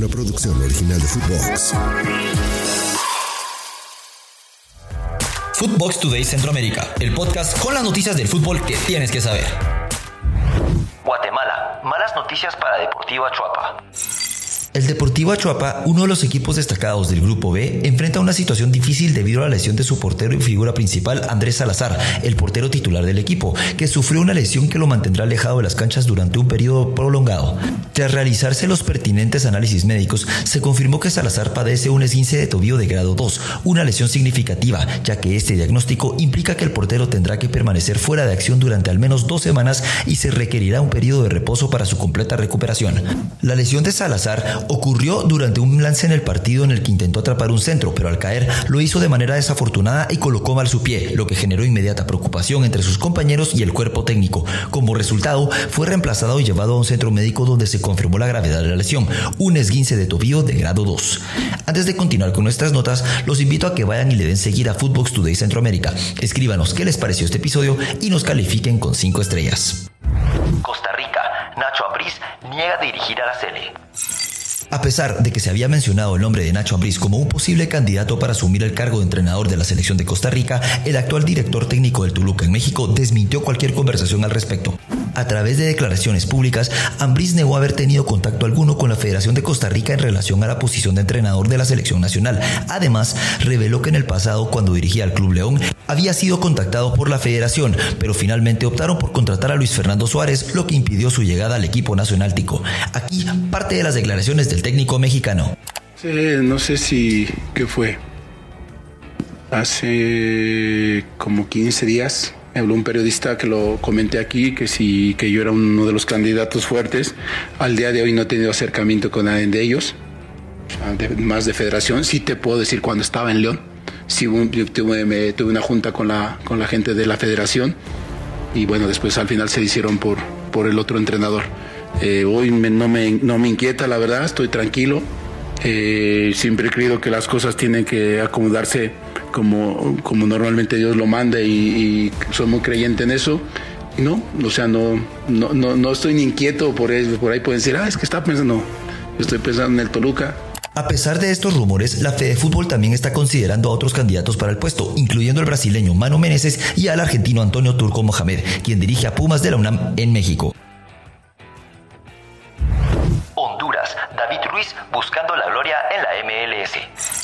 una producción original de Footbox. Footbox Today Centroamérica, el podcast con las noticias del fútbol que tienes que saber. Guatemala, malas noticias para Deportiva Chuapa. El Deportivo Achuapa, uno de los equipos destacados del Grupo B, enfrenta una situación difícil debido a la lesión de su portero y figura principal, Andrés Salazar, el portero titular del equipo, que sufrió una lesión que lo mantendrá alejado de las canchas durante un periodo prolongado. Tras realizarse los pertinentes análisis médicos, se confirmó que Salazar padece un esguince de tobillo de grado 2, una lesión significativa, ya que este diagnóstico implica que el portero tendrá que permanecer fuera de acción durante al menos dos semanas y se requerirá un periodo de reposo para su completa recuperación. La lesión de Salazar ocurrió durante un lance en el partido en el que intentó atrapar un centro, pero al caer lo hizo de manera desafortunada y colocó mal su pie, lo que generó inmediata preocupación entre sus compañeros y el cuerpo técnico. Como resultado, fue reemplazado y llevado a un centro médico donde se confirmó la gravedad de la lesión, un esguince de tobillo de grado 2. Antes de continuar con nuestras notas, los invito a que vayan y le den seguir a Footbox Today Centroamérica. Escríbanos qué les pareció este episodio y nos califiquen con 5 estrellas. Costa Rica, Nacho Ambriz niega dirigir a la Sele. A pesar de que se había mencionado el nombre de Nacho Ambriz como un posible candidato para asumir el cargo de entrenador de la selección de Costa Rica, el actual director técnico del Toluca en México desmintió cualquier conversación al respecto. A través de declaraciones públicas, Ambriz negó haber tenido contacto alguno con la Federación de Costa Rica en relación a la posición de entrenador de la selección nacional. Además, reveló que en el pasado, cuando dirigía al Club León, había sido contactado por la federación, pero finalmente optaron por contratar a Luis Fernando Suárez, lo que impidió su llegada al equipo nacional tico. Aquí parte de las declaraciones del técnico mexicano. No sé si qué fue. Hace como 15 días me habló un periodista que lo comenté aquí, que si que yo era uno de los candidatos fuertes. Al día de hoy no he tenido acercamiento con nadie de ellos, más de federación. Sí te puedo decir cuando estaba en León, sí tuve, me, tuve una junta con la, con la gente de la federación y bueno, después al final se hicieron por, por el otro entrenador. Eh, hoy no, me, no me inquieta, la verdad, estoy tranquilo. Eh, siempre he creído que las cosas tienen que acomodarse como, como normalmente Dios lo manda y, soy muy creyente en eso. Y no, o sea, no, no, no, estoy ni inquieto por, eso, por ahí pueden decir, ah, es que está pensando, no, estoy pensando en el Toluca. A pesar de estos rumores, la Fede Fútbol también está considerando a otros candidatos para el puesto, incluyendo al brasileño Mano Meneses y al argentino Antonio Turco Mohamed, quien dirige a Pumas de la UNAM en México. Honduras, David Ruiz buscando la gloria en la MLS.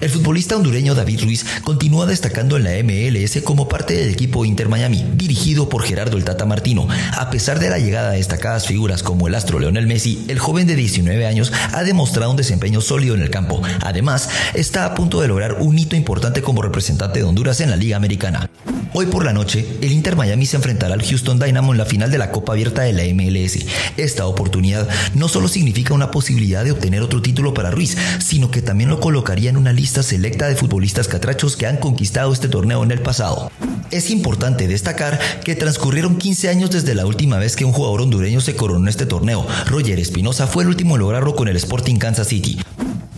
El futbolista hondureño David Ruiz continúa destacando en la MLS como parte del equipo Inter Miami, dirigido por Gerardo el Tata Martino. A pesar de la llegada de destacadas figuras como el astro Leonel Messi, el joven de 19 años ha demostrado un desempeño sólido en el campo. Además, está a punto de lograr un hito importante como representante de Honduras en la Liga Americana. Hoy por la noche, el Inter Miami se enfrentará al Houston Dynamo en la final de la Copa Abierta de la MLS. Esta oportunidad no solo significa una posibilidad de obtener otro título para Ruiz, sino que también lo colocaría en una lista selecta de futbolistas catrachos que han conquistado este torneo en el pasado. Es importante destacar que transcurrieron 15 años desde la última vez que un jugador hondureño se coronó en este torneo. Roger Espinosa fue el último en lograrlo con el Sporting Kansas City.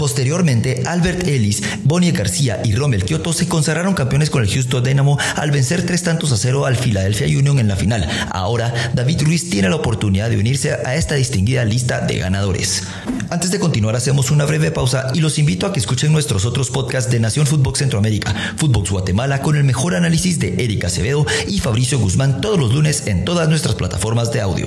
Posteriormente, Albert Ellis, Bonnie García y Rommel Kioto se consagraron campeones con el Houston Dynamo al vencer tres tantos a cero al Philadelphia Union en la final. Ahora, David Ruiz tiene la oportunidad de unirse a esta distinguida lista de ganadores. Antes de continuar, hacemos una breve pausa y los invito a que escuchen nuestros otros podcasts de Nación Fútbol Centroamérica, Fútbol Guatemala con el mejor análisis de Erika Acevedo y Fabricio Guzmán todos los lunes en todas nuestras plataformas de audio.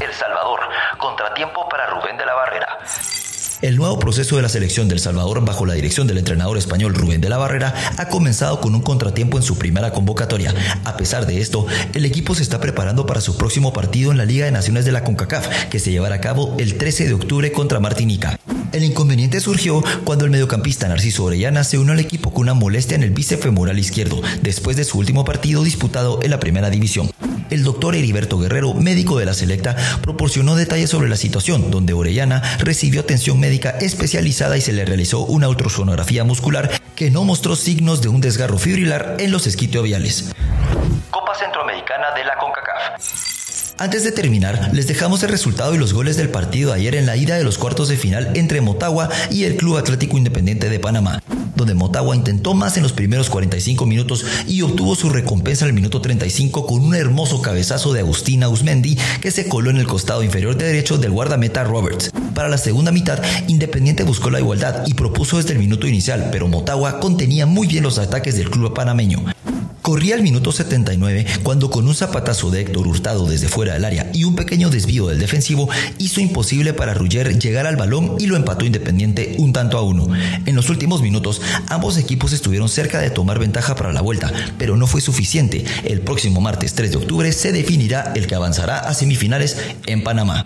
El Salvador, contratiempo para Rubén de la Barrera. El nuevo proceso de la selección del Salvador bajo la dirección del entrenador español Rubén de la Barrera ha comenzado con un contratiempo en su primera convocatoria. A pesar de esto, el equipo se está preparando para su próximo partido en la Liga de Naciones de la CONCACAF, que se llevará a cabo el 13 de octubre contra Martinica. El inconveniente surgió cuando el mediocampista Narciso Orellana se unió al equipo con una molestia en el bíceps izquierdo, después de su último partido disputado en la primera división. El doctor Heriberto Guerrero, médico de la selecta, proporcionó detalles sobre la situación, donde Orellana recibió atención médica especializada y se le realizó una ultrasonografía muscular que no mostró signos de un desgarro fibrilar en los esquitioviales. Copa Centroamericana de la CONCACAF. Antes de terminar, les dejamos el resultado y los goles del partido de ayer en la ida de los cuartos de final entre Motagua y el Club Atlético Independiente de Panamá. Donde Motagua intentó más en los primeros 45 minutos y obtuvo su recompensa al minuto 35 con un hermoso cabezazo de Agustina Usmendi que se coló en el costado inferior derecho del guardameta Roberts. Para la segunda mitad, Independiente buscó la igualdad y propuso desde el minuto inicial, pero Motagua contenía muy bien los ataques del club panameño. Corría el minuto 79 cuando con un zapatazo de Héctor Hurtado desde fuera del área y un pequeño desvío del defensivo hizo imposible para Rugger llegar al balón y lo empató Independiente un tanto a uno. En los últimos minutos ambos equipos estuvieron cerca de tomar ventaja para la vuelta, pero no fue suficiente. El próximo martes 3 de octubre se definirá el que avanzará a semifinales en Panamá.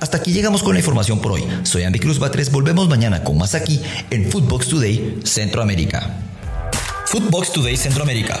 Hasta aquí llegamos con la información por hoy. Soy Andy Cruz Batres, volvemos mañana con más aquí en Footbox Today Centroamérica. Footbox Today Centroamérica